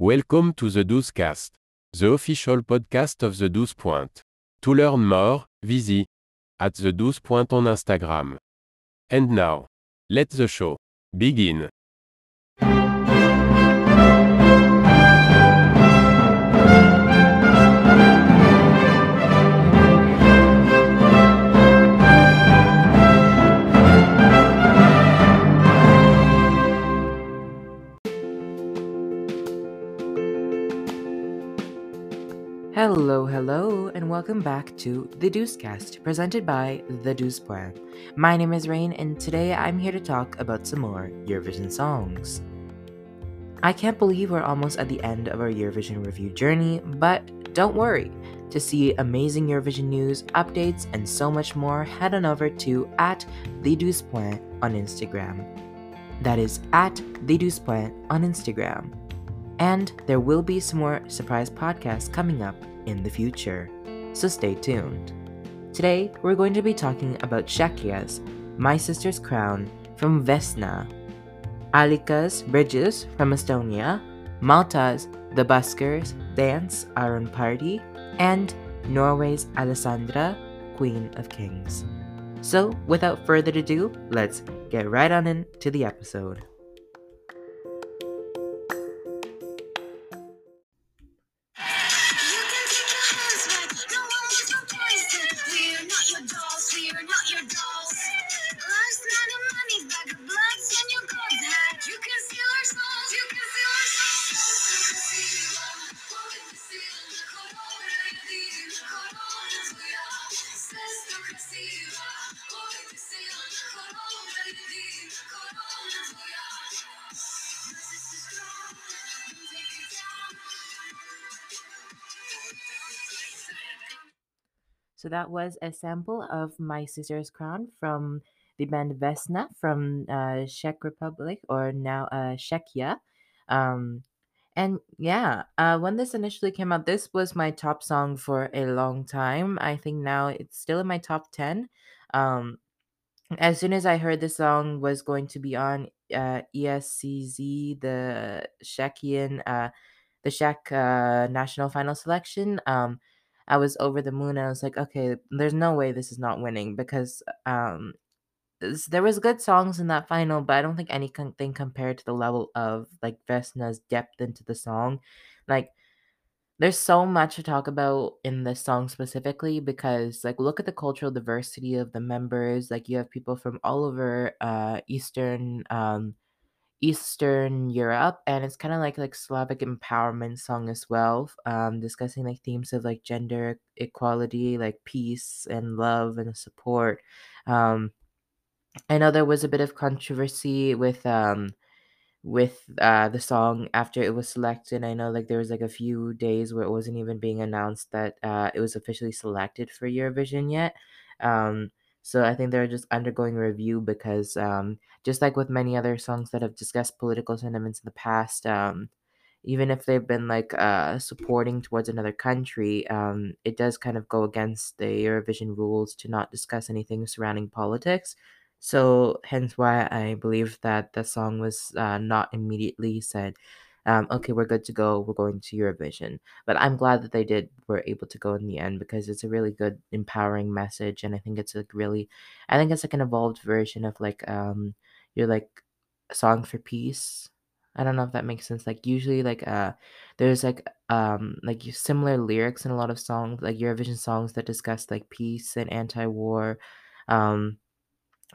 Welcome to the Cast, the official podcast of the 12 Point. To learn more, visit at the 12 Point on Instagram. And now, let the show begin. Hello, hello, and welcome back to the DouzeCast, presented by The Douze Pointe. My name is Rayn, and today I'm here to talk about some more Eurovision songs. I can't believe we're almost at the end of our Eurovision review journey, but don't worry. To see amazing Eurovision news, updates, and so much more, head on over to at The Douze Pointe on Instagram. That is at The Douze Pointe on Instagram. And there will be some more surprise podcasts coming up in the future, so stay tuned. Today, we're going to be talking about Czechia's My Sister's Crown from Vesna, Alika's Bridges from Estonia, Malta's The Buskers Dance Our Own Party, and Norway's Alessandra, Queen of Kings. So, without further ado, let's get right on into the episode. That was a sample of My Sister's Crown from the band Vesna from uh, Czech Republic or now uh, Czechia. Um, and yeah, uh, when this initially came out, this was my top song for a long time. I think now it's still in my top 10. Um, as soon as I heard the song was going to be on uh, ESCZ, the Czechian, uh, the Czech uh, national final selection, um, I was over the moon. I was like, okay, there's no way this is not winning because um, there was good songs in that final, but I don't think anything compared to the level of like Vesna's depth into the song. Like, there's so much to talk about in this song specifically because like look at the cultural diversity of the members. Like you have people from all over uh Eastern um Eastern Europe, and it's kind of like like Slavic empowerment song as well, um, discussing like themes of like gender equality, like peace and love and support. Um, I know there was a bit of controversy with um with uh the song after it was selected. I know like there was like a few days where it wasn't even being announced that uh it was officially selected for Eurovision yet. Um, so I think they're just undergoing review because um, just like with many other songs that have discussed political sentiments in the past, um, even if they've been like uh, supporting towards another country, um, it does kind of go against the Eurovision rules to not discuss anything surrounding politics. So hence why I believe that the song was uh, not immediately said um, okay, we're good to go. We're going to Eurovision. But I'm glad that they did were able to go in the end because it's a really good, empowering message, and I think it's like really, I think it's like an evolved version of like um, your like song for peace. I don't know if that makes sense. Like usually, like uh, there's like um like similar lyrics in a lot of songs, like Eurovision songs that discuss like peace and anti-war. Um,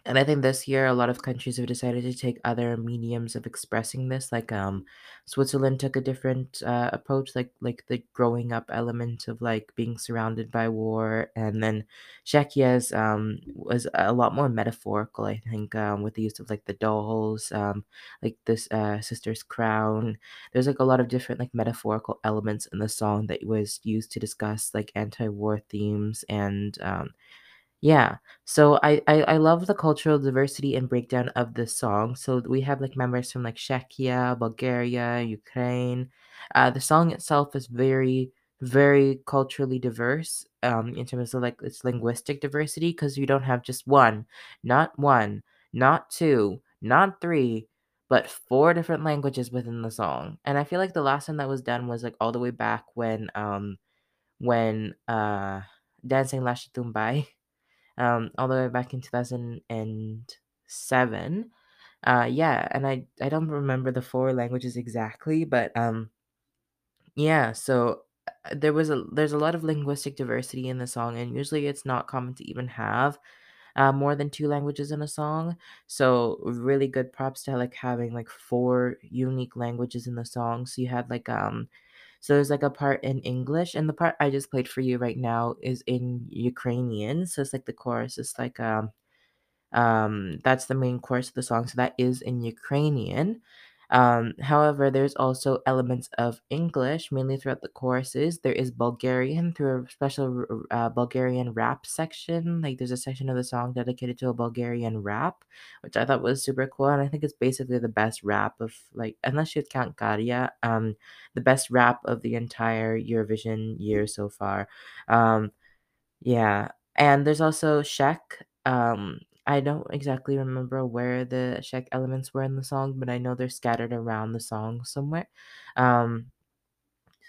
and I think this year a lot of countries have decided to take other mediums of expressing this. Like um, Switzerland took a different uh, approach, like like the growing up element of like being surrounded by war, and then Czechia's um was a lot more metaphorical. I think um, with the use of like the dolls, um, like this uh, sister's crown. There's like a lot of different like metaphorical elements in the song that was used to discuss like anti-war themes and um yeah. So I, I I love the cultural diversity and breakdown of the song. So we have like members from like Czechia, Bulgaria, Ukraine. Uh, the song itself is very very culturally diverse um in terms of like its linguistic diversity because you don't have just one, not one, not two, not three, but four different languages within the song. And I feel like the last time that was done was like all the way back when um when uh Dancing Lasha Tumbai um all the way back in 2007. Uh yeah, and I I don't remember the four languages exactly, but um yeah, so uh, there was a there's a lot of linguistic diversity in the song and usually it's not common to even have uh, more than two languages in a song. So really good props to like having like four unique languages in the song. So you had like um so there's like a part in English and the part I just played for you right now is in Ukrainian. So it's like the chorus is like um um, that's the main chorus of the song, so that is in Ukrainian. Um, however, there's also elements of English, mainly throughout the choruses. There is Bulgarian through a special uh, Bulgarian rap section. Like there's a section of the song dedicated to a Bulgarian rap, which I thought was super cool. And I think it's basically the best rap of like, unless you count Käärijä, um, the best rap of the entire Eurovision year so far. Um, yeah, and there's also Czech. Um, I don't exactly remember where the Czech elements were in the song, but I know they're scattered around the song somewhere. Um,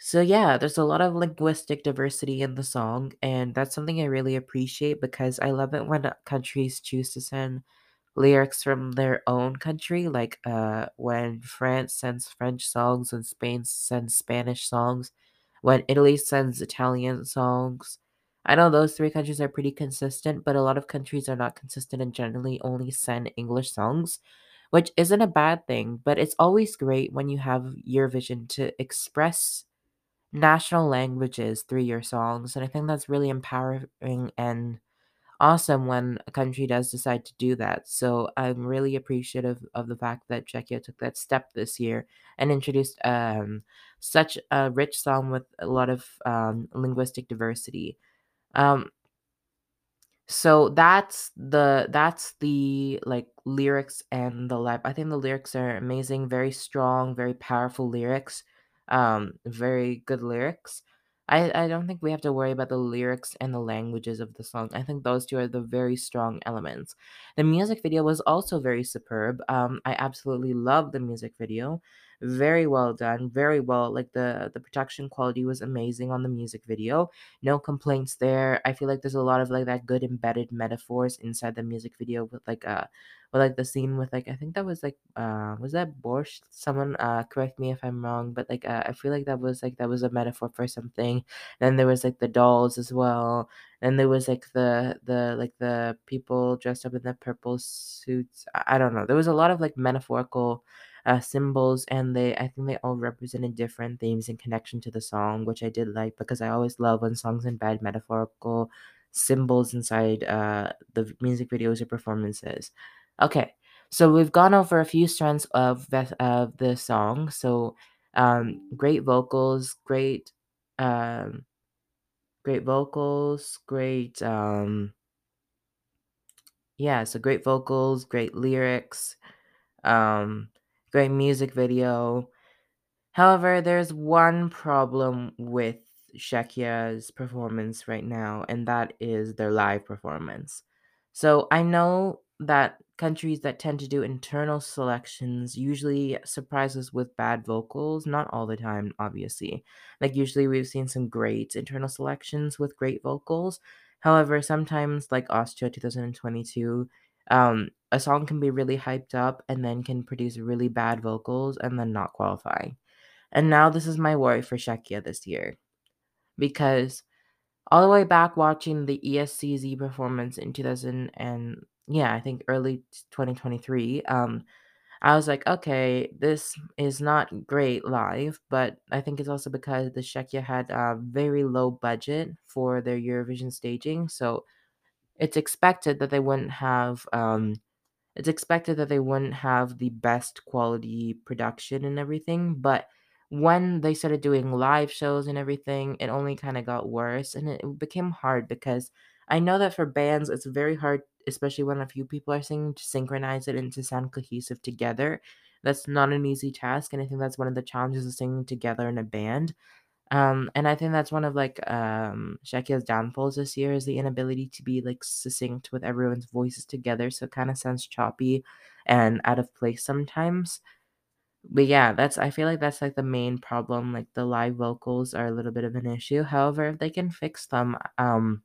so yeah, there's a lot of linguistic diversity in the song, and that's something I really appreciate because I love it when uh, countries choose to send lyrics from their own country, like uh, when France sends French songs and Spain sends Spanish songs, when Italy sends Italian songs. I know those three countries are pretty consistent, but a lot of countries are not consistent and generally only send English songs, which isn't a bad thing, but it's always great when you have Eurovision to express national languages through your songs. And I think that's really empowering and awesome when a country does decide to do that. So I'm really appreciative of the fact that Czechia took that step this year and introduced um, such a rich song with a lot of um, linguistic diversity. Um, so that's the that's the like lyrics and the live. I think the lyrics are amazing, very strong, very powerful lyrics. Um, very good lyrics. I I don't think we have to worry about the lyrics and the languages of the song. I think those two are the very strong elements. The music video was also very superb. Um, I absolutely love the music video. Very well done, very well. Like the the production quality was amazing on the music video. No complaints there. I feel like there's a lot of like that good embedded metaphors inside the music video with like uh with like the scene with like I think that was like uh was that Borscht? Someone uh correct me if I'm wrong, but like uh, I feel like that was like that was a metaphor for something. Then there was like the dolls as well. And there was like the the like the people dressed up in the purple suits. I, I don't know. There was a lot of like metaphorical uh, symbols, and they I think they all represented different themes in connection to the song, which I did like because I always love when songs embed metaphorical symbols inside uh, the music videos or performances. Okay, so we've gone over a few strands of the, of the song. So um, great vocals, great um, great vocals, great um, yeah, so great vocals, great lyrics. Um, great music video. However, there's one problem with Czechia's performance right now, and that is their live performance. So I know that countries that tend to do internal selections usually surprise us with bad vocals, not all the time, obviously. Like, usually we've seen some great internal selections with great vocals. However, sometimes, like Austria 2022, um, a song can be really hyped up and then can produce really bad vocals and then not qualify. And now this is my worry for Czechia this year. Because all the way back watching the ESCZ performance in 2000 and yeah, I think early 2023, um, I was like, okay, this is not great live, but I think it's also because the Czechia had a very low budget for their Eurovision staging, so it's expected that they wouldn't have um, it's expected that they wouldn't have the best quality production and everything, but when they started doing live shows and everything, it only kind of got worse and it, became hard because I know that for bands it's very hard, especially when a few people are singing, to synchronize it and to sound cohesive together. That's not an easy task, and I think that's one of the challenges of singing together in a band. Um, and I think that's one of like um Czechia's downfalls this year is the inability to be like succinct with everyone's voices together, so it kind of sounds choppy and out of place sometimes. But yeah, that's I feel like that's like the main problem. Like the live vocals are a little bit of an issue. However, if they can fix them, um,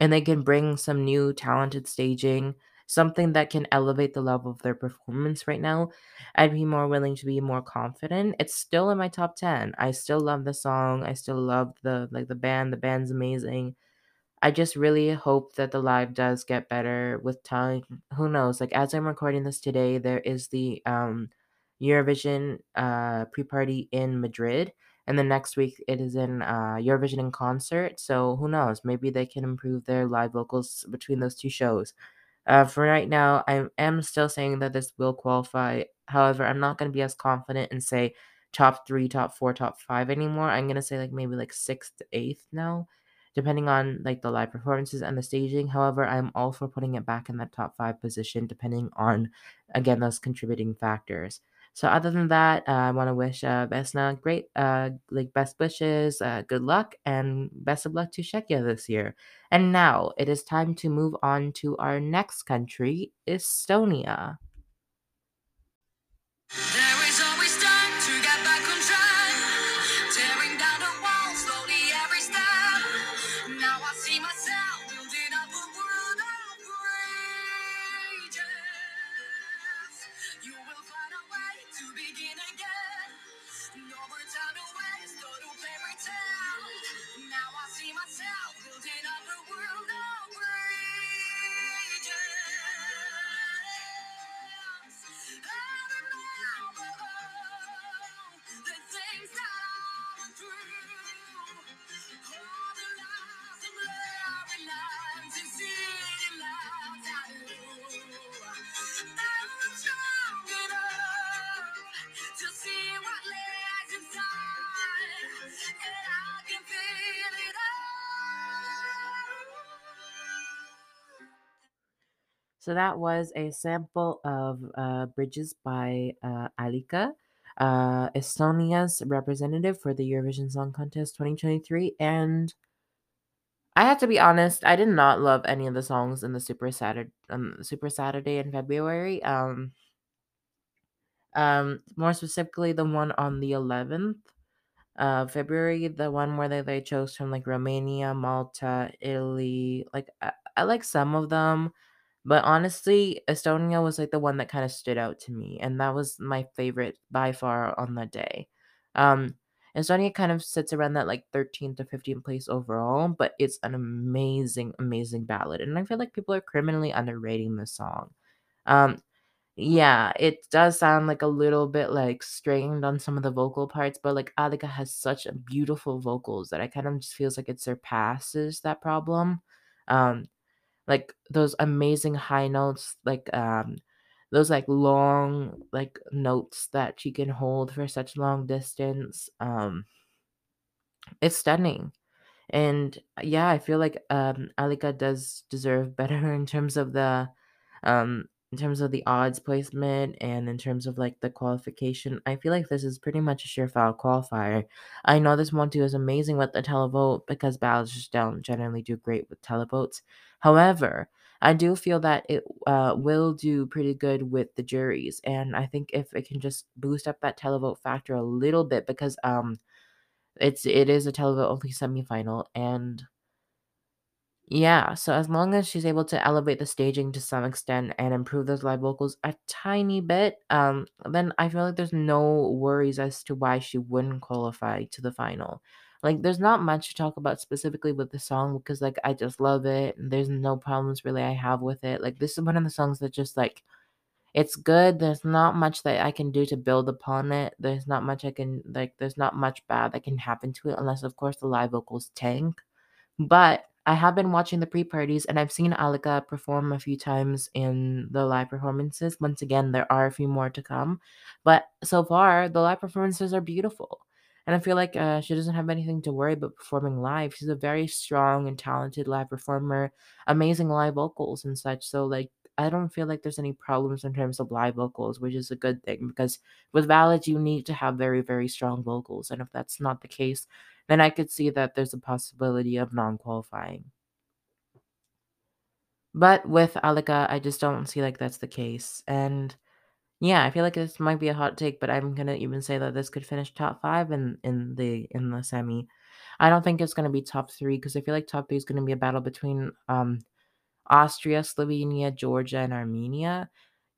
and they can bring some new talented staging, something that can elevate the level of their performance right now, I'd be more willing to be more confident. It's still in my top 10. I still love the song. I still love the like the band. The band's amazing. I just really hope that the live does get better with time. Who knows? Like as I'm recording this today, there is the um Eurovision uh pre-party in Madrid and then next week it is in uh Eurovision in concert. So who knows? Maybe they can improve their live vocals between those two shows. Uh, for right now, I am still saying that this will qualify. However, I'm not going to be as confident and say top three, top four, top five anymore. I'm going to say like maybe like sixth, eighth now, depending on like the live performances and the staging. However, I'm all for putting it back in that top five position, depending on, again, those contributing factors. So other than that, uh, I want to wish uh, Vesna great, uh, like best wishes, uh, good luck, and best of luck to Czechia this year. And now it is time to move on to our next country, Estonia. So that was a sample of uh, Bridges by uh, Alika, uh, Estonia's representative for the Eurovision Song Contest 2023. And I have to be honest, I did not love any of the songs in the Super Saturday, um, Super Saturday in February. Um, um, more specifically, the one on the 11th uh February, the one where they, they chose from like Romania, Malta, Italy. Like I, I like some of them, but honestly, Estonia was like the one that kind of stood out to me, and that was my favorite by far on that day. Um Estonia kind of sits around that like 13th to 15th place overall, but it's an amazing, amazing ballad. And I feel like people are criminally underrating this song. Um, yeah, it does sound like a little bit like strained on some of the vocal parts, but like Alika has such beautiful vocals that I kind of just feels like it surpasses that problem. Um, like those amazing high notes, like um, those like long like notes that she can hold for such long distance. Um, it's stunning. And yeah, I feel like um Alika does deserve better in terms of the um in terms of the odds placement and in terms of like the qualification. I feel like this is pretty much a surefire qualifier. I know this one is amazing with the televote because just don't generally do great with televotes. However, I do feel that it uh, will do pretty good with the juries, and I think if it can just boost up that televote factor a little bit because um it's it is a televote only semifinal and yeah, so as long as she's able to elevate the staging to some extent and improve those live vocals a tiny bit, um, then I feel like there's no worries as to why she wouldn't qualify to the final. Like, there's not much to talk about specifically with the song because, like, I just love it. There's no problems really I have with it. Like, this is one of the songs that just, like, it's good. There's not much that I can do to build upon it. There's not much I can, like, there's not much bad that can happen to it unless, of course, the live vocals tank. But I have been watching the pre-parties and I've seen Alika perform a few times in the live performances. Once again, there are a few more to come, but so far the live performances are beautiful. And I feel like uh, she doesn't have anything to worry about performing live. She's a very strong and talented live performer, amazing live vocals and such. So like I don't feel like there's any problems in terms of live vocals, which is a good thing because with ballads you need to have very very strong vocals, and if that's not the case, then I could see that there's a possibility of non qualifying. But with Alika, I just don't see like that's the case. And yeah, I feel like this might be a hot take, but I'm gonna even say that this could finish top five in in the in the semi. I don't think it's gonna be top three because I feel like top three is gonna be a battle between um Austria, Slovenia, Georgia, and Armenia.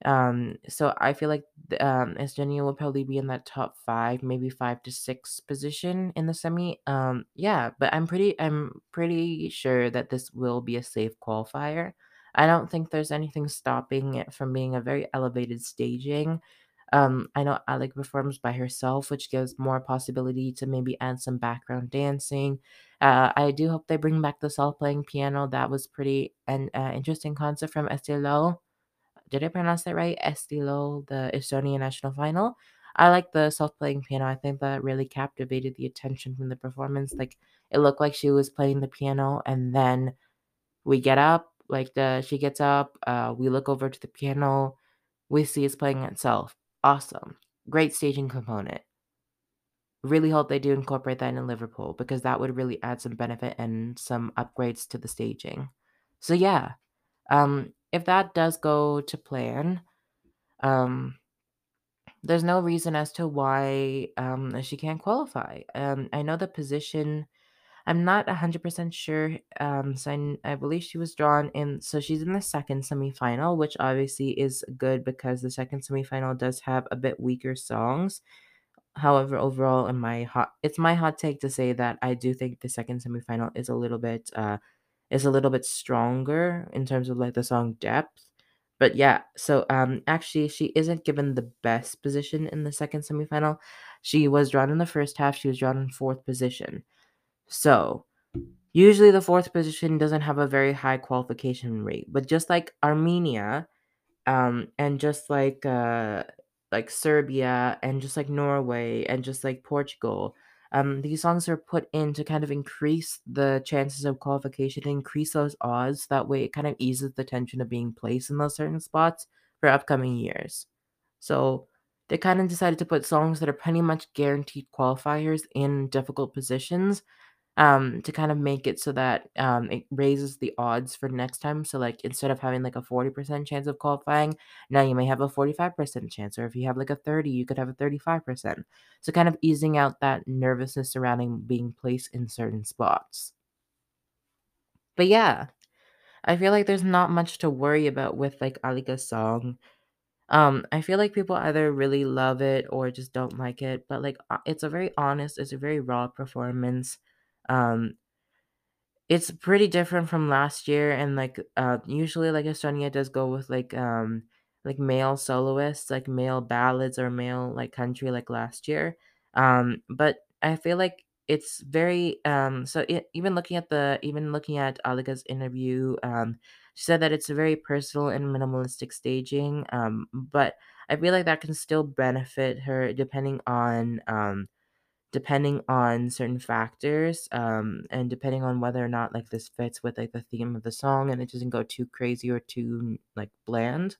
Um, so I feel like um, Estonia will probably be in that top five, maybe five to six position in the semi. Um, yeah, but I'm pretty, I'm pretty sure that this will be a safe qualifier. I don't think there's anything stopping it from being a very elevated staging. Um, I know Alec performs by herself, which gives more possibility to maybe add some background dancing. Uh, I do hope they bring back the self playing piano. That was pretty an uh, interesting concept from Estilo did I pronounce that right? Estilo, the Estonian national final. I like the self-playing piano. I think that really captivated the attention from the performance. Like it looked like she was playing the piano, and then we get up, like the she gets up. Uh, we look over to the piano. We see it's playing itself. Awesome, great staging component. Really hope they do incorporate that in Liverpool because that would really add some benefit and some upgrades to the staging. So yeah, um, if that does go to plan, um, there's no reason as to why um, she can't qualify. Um, I know the position. I'm not 100% sure. Um, so I, I believe she was drawn in. So she's in the second semifinal, which obviously is good because the second semifinal does have a bit weaker songs. However, overall, in my hot, it's my hot take to say that I do think the second semifinal is a little bit uh, is a little bit stronger in terms of like the song depth. But yeah, so um actually she isn't given the best position in the second semifinal. She was drawn in the first half, she was drawn in fourth position. So usually the fourth position doesn't have a very high qualification rate. But just like Armenia, um, and just like uh like Serbia and just like Norway and just like Portugal. Um, these songs are put in to kind of increase the chances of qualification, increase those odds. That way, it kind of eases the tension of being placed in those certain spots for upcoming years. So they kind of decided to put songs that are pretty much guaranteed qualifiers in difficult positions um to kind of make it so that um it raises the odds for next time. So like instead of having like a 40% chance of qualifying now you may have a 45% chance or if you have like a 30 you could have a 35% so kind of easing out that nervousness surrounding being placed in certain spots. But yeah i feel like there's not much to worry about with like alika's song. Um i feel like people either really love it or just don't like it but like uh, it's a very honest it's a very raw performance um it's pretty different from last year and, like, uh, usually, like, Estonia does go with, like, um, like, male soloists, like, male ballads or male, like, country like last year. Um, but I feel like it's very, um so e even looking at the even looking at Alika's interview, um, she said that it's a very personal and minimalistic staging, um, but I feel like that can still benefit her depending on, um depending on certain factors um and depending on whether or not like this fits with like the theme of the song and it doesn't go too crazy or too like bland.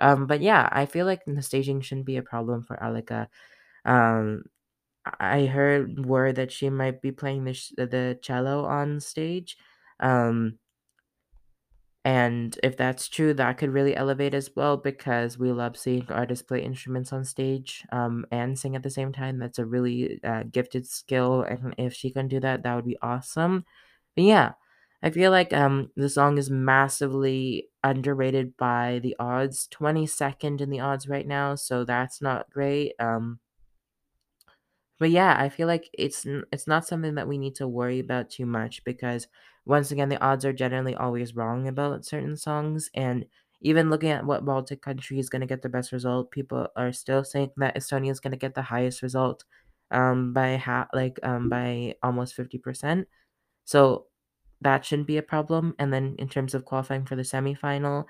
Um but yeah i feel like the staging shouldn't be a problem for alika um i heard word that she might be playing the sh- the cello on stage. Um and if that's true, that could really elevate as well because we love seeing artists play instruments on stage um, and sing at the same time. That's a really uh, gifted skill. And if she can do that, that would be awesome. But yeah, I feel like um, the song is massively underrated by the odds, 22nd in the odds right now. So that's not great. Um, but yeah, I feel like it's it's not something that we need to worry about too much because once again, the odds are generally always wrong about certain songs, and even looking at what Baltic country is going to get the best result, people are still saying that Estonia is going to get the highest result, um, by ha- like um by almost fifty percent. So that shouldn't be a problem. And then in terms of qualifying for the semifinal,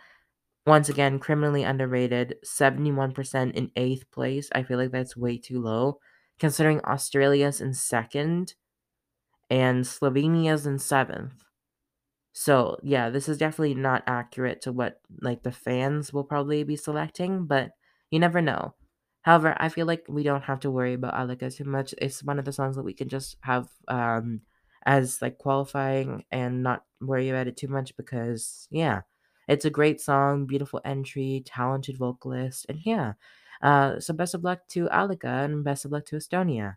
once again, criminally underrated, 71% in eighth place. I feel like that's way too low, considering Australia's in second and Slovenia's in seventh. So yeah, this is definitely not accurate to what like the fans will probably be selecting, but you never know. However, I feel like we don't have to worry about Alika too much. It's one of the songs that we can just have um as like qualifying and not worry about it too much because yeah, it's a great song, beautiful entry, talented vocalist, and yeah. Uh, so best of luck to Alika and best of luck to Estonia.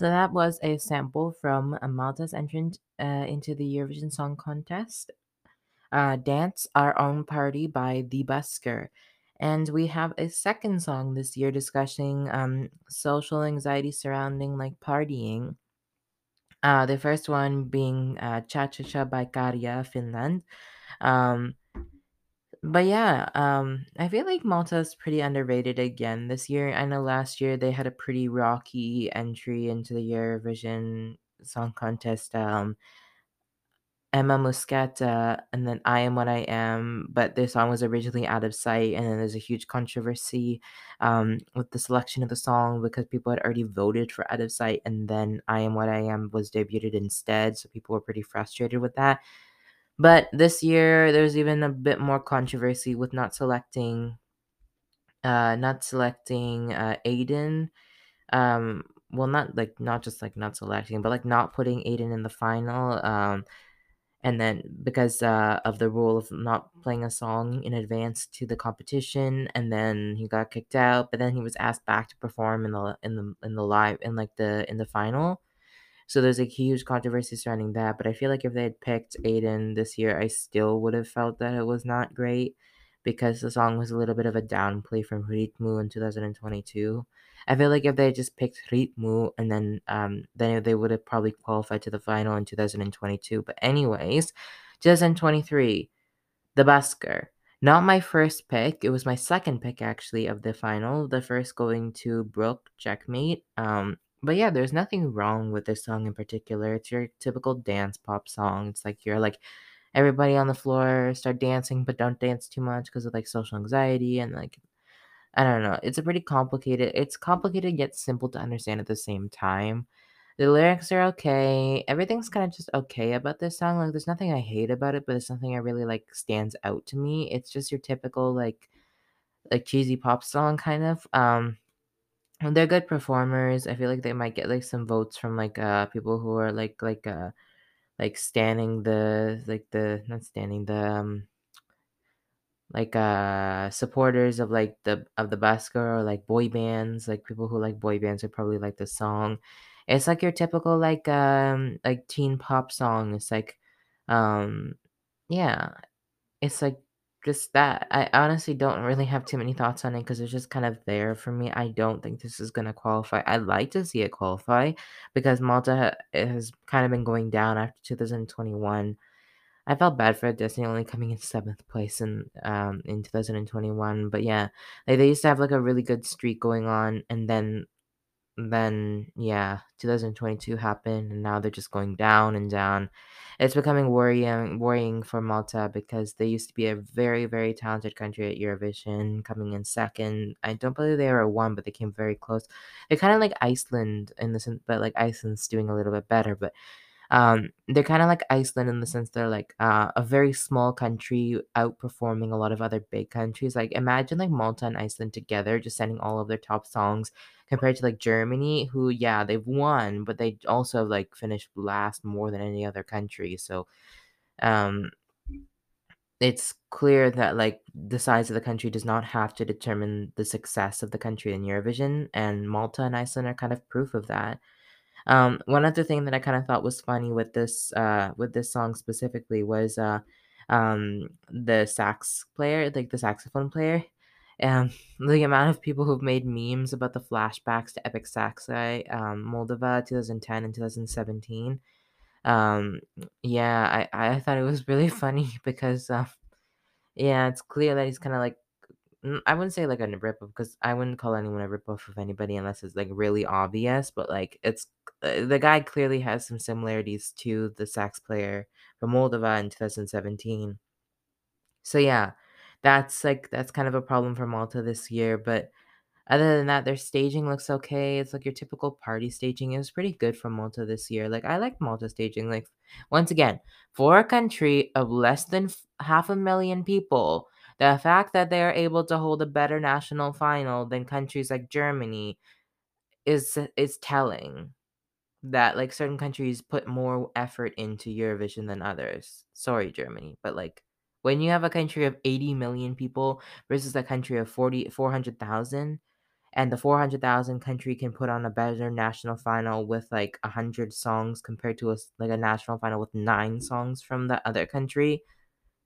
So that was a sample from Malta's entrance uh, into the Eurovision Song Contest. Uh, Dance Our Own Party by The Busker. And we have a second song this year discussing um, social anxiety surrounding like partying. Uh, the first one being uh, Cha Cha Cha by Käärijä, Finland. Um, but yeah, um, I feel like Malta is pretty underrated again this year. I know last year they had a pretty rocky entry into the Eurovision Song Contest. Um, Emma Muscat, and then I Am What I Am, but their song was originally Out of Sight, and then there's a huge controversy um, with the selection of the song because people had already voted for Out of Sight, and then I Am What I Am was debuted instead, so people were pretty frustrated with that. But this year, there's even a bit more controversy with not selecting, uh, not selecting uh, Aidan. Um, well, not like not just like not selecting, but like not putting Aidan in the final. Um, and then because uh, of the rule of not playing a song in advance to the competition, and then he got kicked out. But then he was asked back to perform in the in the in the live in like the in the final. So there's a huge controversy surrounding that. But I feel like if they had picked Aidan this year, I still would have felt that it was not great because the song was a little bit of a downplay from Ritmu in 2022. I feel like if they just picked Ritmu and then um then they would have probably qualified to the final in 2022. But anyways, 2023, the Busker. Not my first pick. It was my second pick actually of the final. The first going to Brooke Checkmate. Um but yeah, there's nothing wrong with this song in particular. It's your typical dance pop song. It's like you're like everybody on the floor start dancing, but don't dance too much because of like social anxiety and like I don't know. It's a pretty complicated. It's complicated yet simple to understand at the same time. The lyrics are okay. Everything's kind of just okay about this song. Like there's nothing I hate about it, but it's something I really like stands out to me. It's just your typical like like cheesy pop song kind of. Um and they're good performers. I feel like they might get like some votes from like uh people who are like like uh like standing the like the not standing the um like uh supporters of like the of the Busker or like boy bands, like people who like boy bands would probably like the song. It's like your typical like um like teen pop song. It's like um yeah, it's like just that. I honestly don't really have too many thoughts on it because it's just kind of there for me. I don't think this is gonna qualify. I'd like to see it qualify because Malta ha- has kind of been going down after 2021. I felt bad for Destiny only coming in seventh place in um in 2021. But yeah, like they used to have like a really good streak going on, and then then yeah, 2022 happened, and now they're just going down and down. It's becoming worrying worrying for Malta because they used to be a very very talented country at Eurovision, coming in second. I don't believe they were one, but they came very close. They're kind of like Iceland in the sense, but like Iceland's doing a little bit better, but um, they're kind of like Iceland in the sense they're like uh, a very small country outperforming a lot of other big countries. Like imagine like Malta and Iceland together just sending all of their top songs compared to like Germany, who yeah they've won, but they also like finished last more than any other country. So um, it's clear that like the size of the country does not have to determine the success of the country in Eurovision, and Malta and Iceland are kind of proof of that. Um, one other thing that I kind of thought was funny with this uh with this song specifically was uh um the sax player, like the saxophone player. Um, the amount of people who've made memes about the flashbacks to Epic Sax Guy, um, Moldova, 2010 and 2017. Um, yeah, I I thought it was really funny because um, yeah, it's clear that he's kind of like I wouldn't say like a ripoff because I wouldn't call anyone a ripoff of anybody unless it's like really obvious. But like it's uh, the guy clearly has some similarities to the sax player from Moldova in 2017. So yeah, that's like that's kind of a problem for Malta this year. But other than that, their staging looks okay. It's like your typical party staging. It was pretty good for Malta this year. Like I like Malta staging. Like once again, for a country of less than f- half a million people, the fact that they are able to hold a better national final than countries like Germany is is telling that like certain countries put more effort into Eurovision than others. Sorry, Germany, but like when you have a country of 80 million people versus a country of 40 400,000 and the 400,000 country can put on a better national final with like 100 songs compared to a like a national final with 9 songs from the other country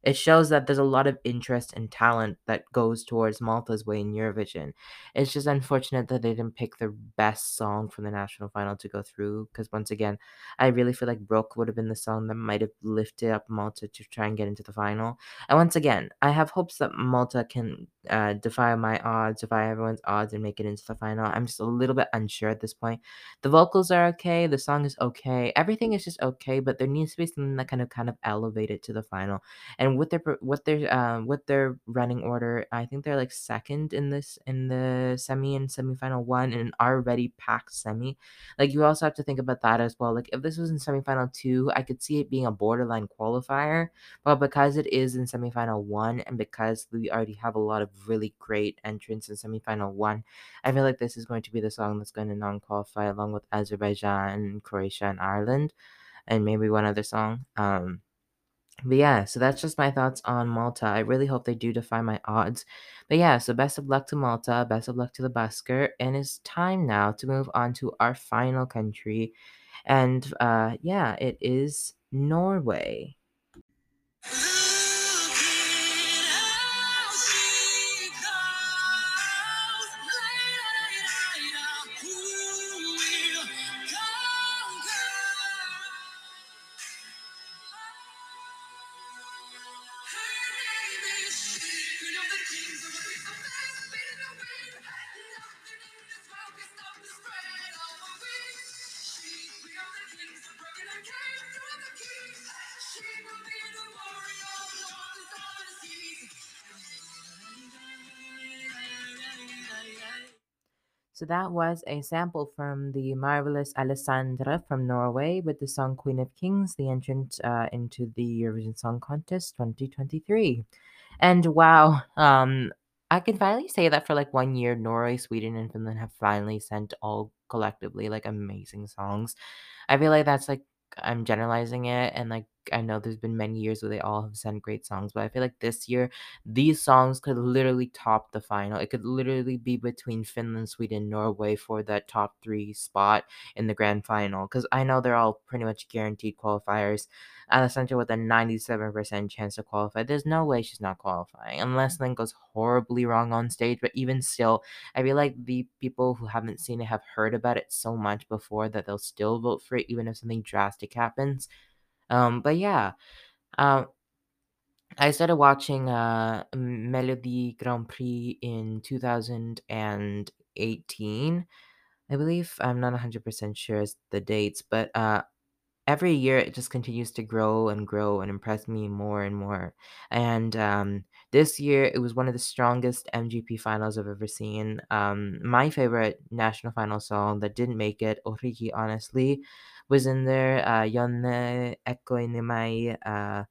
it shows that there's a lot of interest and talent that goes towards Malta's way in Eurovision. It's just unfortunate that they didn't pick the best song from the national final to go through. Because once again, I really feel like Brook would have been the song that might have lifted up Malta to try and get into the final. And once again, I have hopes that Malta can uh, defy my odds, defy everyone's odds, and make it into the final. I'm just a little bit unsure at this point. The vocals are okay, the song is okay, everything is just okay, but there needs to be something that kind of kind of elevate it to the final and with their with their um with their running order, I think they're like second in this in the semi and semifinal one in an already packed semi. Like you also have to think about that as well. Like if this was in semifinal two, I could see it being a borderline qualifier, but because it is in semifinal one and because we already have a lot of really great entrants in semifinal one, I feel like this is going to be the song that's going to non-qualify along with Azerbaijan, Croatia, and Ireland, and maybe one other song. Um but yeah, so that's just my thoughts on Malta. I really hope they do defy my odds. But yeah, so best of luck to Malta, best of luck to the busker, and it's time now to move on to our final country. And uh yeah, it is Norway. So that was a sample from the marvelous Alessandra from Norway with the song Queen of Kings, the entrant uh, into the Eurovision Song Contest 2023. And wow, um, I can finally say that for like one year, Norway, Sweden, and Finland have finally sent all collectively like amazing songs. I feel like that's like I'm generalizing it, and like I know there's been many years where they all have sent great songs, but I feel like this year these songs could literally top the final. It could literally be between Finland, Sweden, Norway for that top three spot in the grand final. Because I know they're all pretty much guaranteed qualifiers. Alessandra with a 97% chance to qualify. There's no way she's not qualifying unless something goes horribly wrong on stage. But even still, I feel like the people who haven't seen it have heard about it so much before that they'll still vote for it, even if something drastic happens. Um, but yeah, um, I started watching uh Melodi Grand Prix in 2018. I believe I'm not 100% sure as the dates, but uh every year it just continues to grow and grow and impress me more and more. And um this year it was one of the strongest MGP finals I've ever seen. Um my favorite national final song that didn't make it, Origi honestly, was in there. Uh Yonne Echo in Mai, uh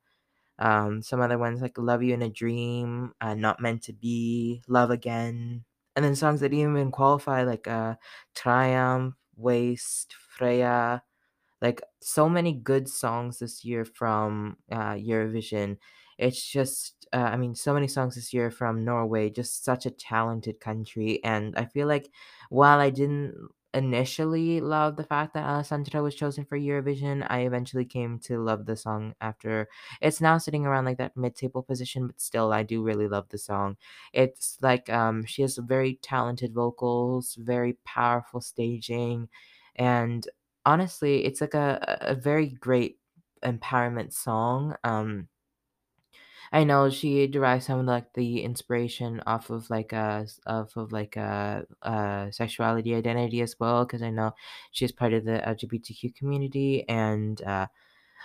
um, some other ones like Love You in a Dream, uh, Not Meant to Be, Love Again. And then songs that didn't even qualify like uh, Triumph, Waste, Freya. Like so many good songs this year from uh, Eurovision. It's just, uh, I mean, so many songs this year from Norway. Just such a talented country, and I feel like while I didn't initially loved the fact that Alessandra was chosen for Eurovision, I eventually came to love the song after. It's now sitting around like that mid-table position, but still, I do really love the song. It's like um, she has very talented vocals, very powerful staging, and honestly, it's like a a very great empowerment song. Um, I know she derives some of like the inspiration off of like uh s- off of like uh uh sexuality identity as well because I know she's part of the LGBTQ community and uh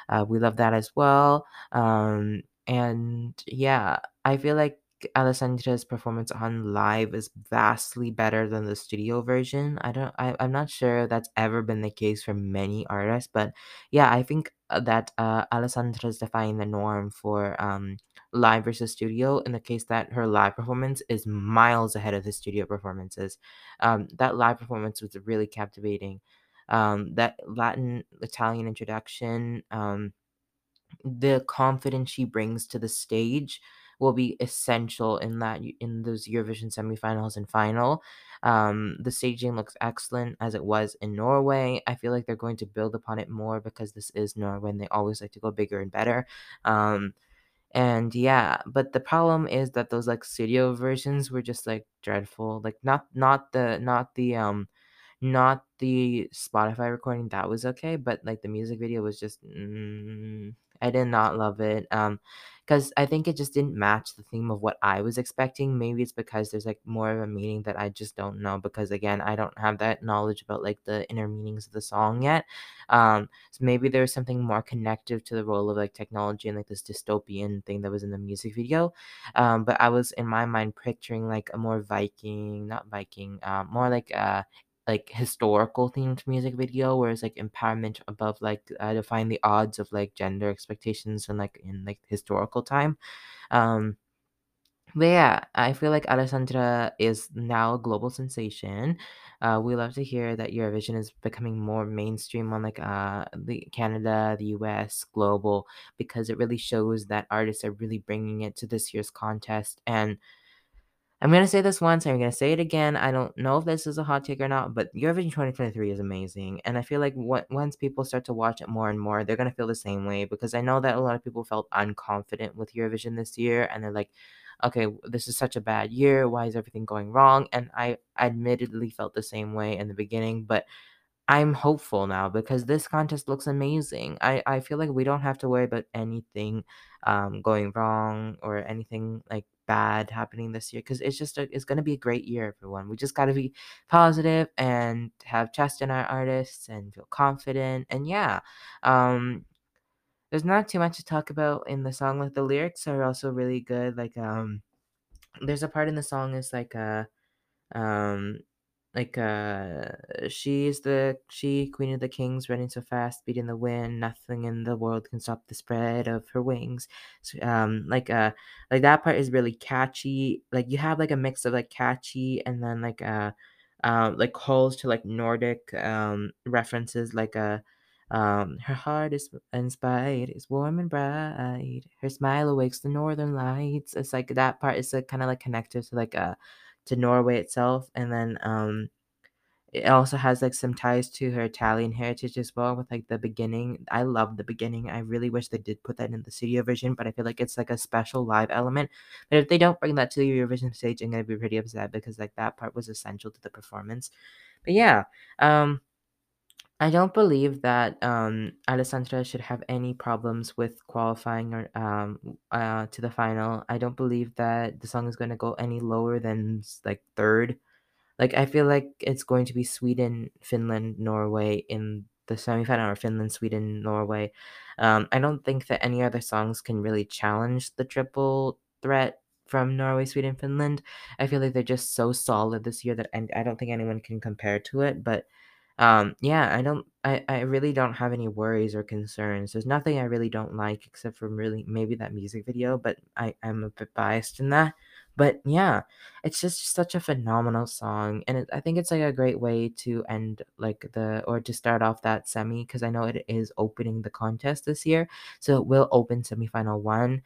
uh, we love that as well. Um, and yeah, I feel like Alessandra's performance on live is vastly better than the studio version. I don't, I, I'm not sure that's ever been the case for many artists, but yeah, I think uh, that uh, Alessandra is defying the norm for um, live versus studio in the case that her live performance is miles ahead of the studio performances. Um, that live performance was really captivating um, that Latin Italian introduction, um, the confidence she brings to the stage will be essential in that in those Eurovision semifinals and final. Um, the staging looks excellent as it was in Norway. I feel like they're going to build upon it more because this is Norway and they always like to go bigger and better. Um, and yeah, but the problem is that those like studio versions were just like dreadful. Like not not the not the um not the Spotify recording, that was okay, but, like, the music video was just, mm, I did not love it, Um, because I think it just didn't match the theme of what I was expecting. Maybe it's because there's, like, more of a meaning that I just don't know because, again, I don't have that knowledge about, like, the inner meanings of the song yet. Um, so maybe there's something more connective to the role of, like, technology and, like, this dystopian thing that was in the music video. Um, but I was, in my mind, picturing, like, a more Viking not Viking, um, more like, uh like historical themed music video where it's like empowerment above like uh, defying the odds of like gender expectations and like in like historical time. Um but yeah i feel like alessandra is now a global sensation. Uh we love to hear that eurovision is becoming more mainstream on like uh the canada the us global because it really shows that artists are really bringing it to this year's contest. And I'm gonna say this once, and I'm gonna say it again. I don't know if this is a hot take or not, but Eurovision 2023 is amazing, and I feel like once people start to watch it more and more, they're gonna feel the same way because I know that a lot of people felt unconfident with Eurovision this year, and they're like, "Okay, this is such a bad year. Why is everything going wrong?" And I admittedly felt the same way in the beginning, but I'm hopeful now because this contest looks amazing. I, I feel like we don't have to worry about anything um, going wrong or anything like bad happening this year because it's just a, it's gonna be a great year, everyone. We just gotta be positive and have trust in our artists and feel confident. And yeah, um, there's not too much to talk about in the song. Like the lyrics are also really good. Like um, there's a part in the song is like uh um, like, uh, she's the she, queen of the kings, running so fast, beating the wind. Nothing in the world can stop the spread of her wings. So, um, like, uh, like that part is really catchy. Like you have like a mix of like catchy and then like uh, um, like calls to like Nordic um references, like uh, um, her heart is inspired, is warm and bright. Her smile awakes the northern lights. It's like that part is like kind of like connected to like uh to Norway itself, and then um, it also has like some ties to her Italian heritage as well. With like the beginning, I love the beginning. I really wish they did put that in the studio version, but I feel like it's like a special live element. But if they don't bring that to the Eurovision stage, I'm gonna be pretty upset because like that part was essential to the performance. But yeah, um, I don't believe that um, Alessandra should have any problems with qualifying or um, uh, to the final. I don't believe that the song is going to go any lower than like third. Like I feel like it's going to be Sweden, Finland, Norway in the semifinal, or Finland, Sweden, Norway. Um, I don't think that any other songs can really challenge the triple threat from Norway, Sweden, Finland. I feel like they're just so solid this year that and I don't think anyone can compare to it. But um, yeah, I don't I, I really don't have any worries or concerns. There's nothing I really don't like except for really maybe that music video, but I, I'm a bit biased in that. But yeah, it's just such a phenomenal song, and it, I think it's like a great way to end like the or to start off that semi because I know it is opening the contest this year, so it will open semifinal one.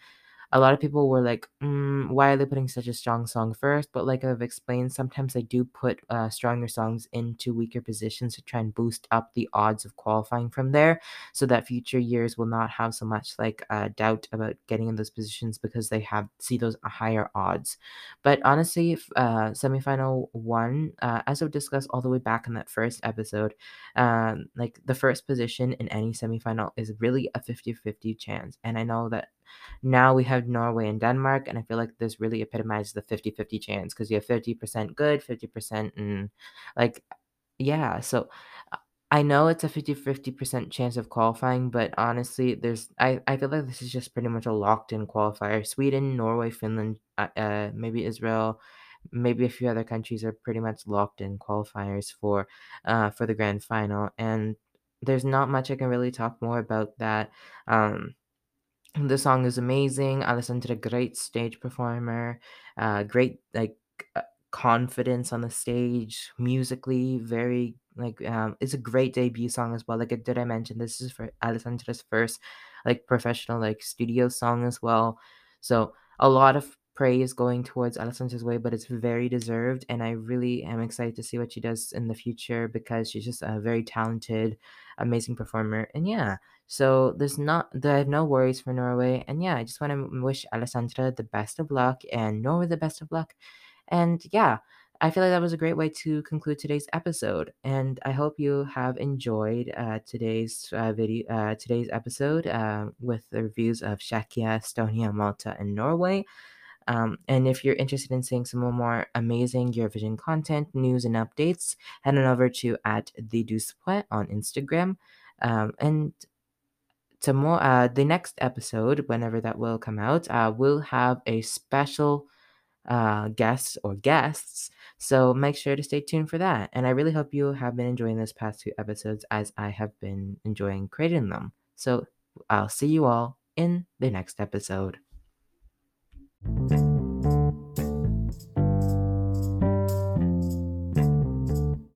A lot of people were like, mm, why are they putting such a strong song first? But like I've explained, sometimes they do put uh, stronger songs into weaker positions to try and boost up the odds of qualifying from there so that future years will not have so much like uh, doubt about getting in those positions because they have see those higher odds. But honestly, if, uh, semifinal one, uh, as I've discussed all the way back in that first episode, um, like the first position in any semifinal is really a 50 50 chance. And I know that now we have Norway and Denmark, and I feel like this really epitomizes the 50 50 chance because you have 50% good, 50% and like, yeah. So uh, I know it's a 50 50% chance of qualifying, but honestly, there's I, I feel like this is just pretty much a locked in qualifier. Sweden, Norway, Finland, uh, uh, maybe Israel, maybe a few other countries are pretty much locked in qualifiers for uh for the grand final and there's not much I can really talk more about that. Um the song is amazing. Alessandra, great stage performer, uh, great like uh, confidence on the stage, musically very like um, it's a great debut song as well. Like did I mention this is for Alessandra's first like professional like studio song as well. So a lot of praise going towards Alessandra's way, but it's very deserved, and I really am excited to see what she does in the future because she's just a very talented, amazing performer. And yeah, so there's not there are no worries for Norway. And yeah, I just want to wish Alessandra the best of luck and Norway the best of luck. And yeah, I feel like that was a great way to conclude today's episode. And I hope you have enjoyed uh, today's uh, video, uh, today's episode uh, with the reviews of Czechia, Estonia, Malta, and Norway. Um, and if you're interested in seeing some more amazing Eurovision content, news, and updates, head on over to at the Douze Pointe on Instagram. Um, and to more, uh, the next episode, whenever that will come out, uh, will have a special uh, guests or guests. So make sure to stay tuned for that. And I really hope you have been enjoying this past two episodes as I have been enjoying creating them. So I'll see you all in the next episode. Thank you.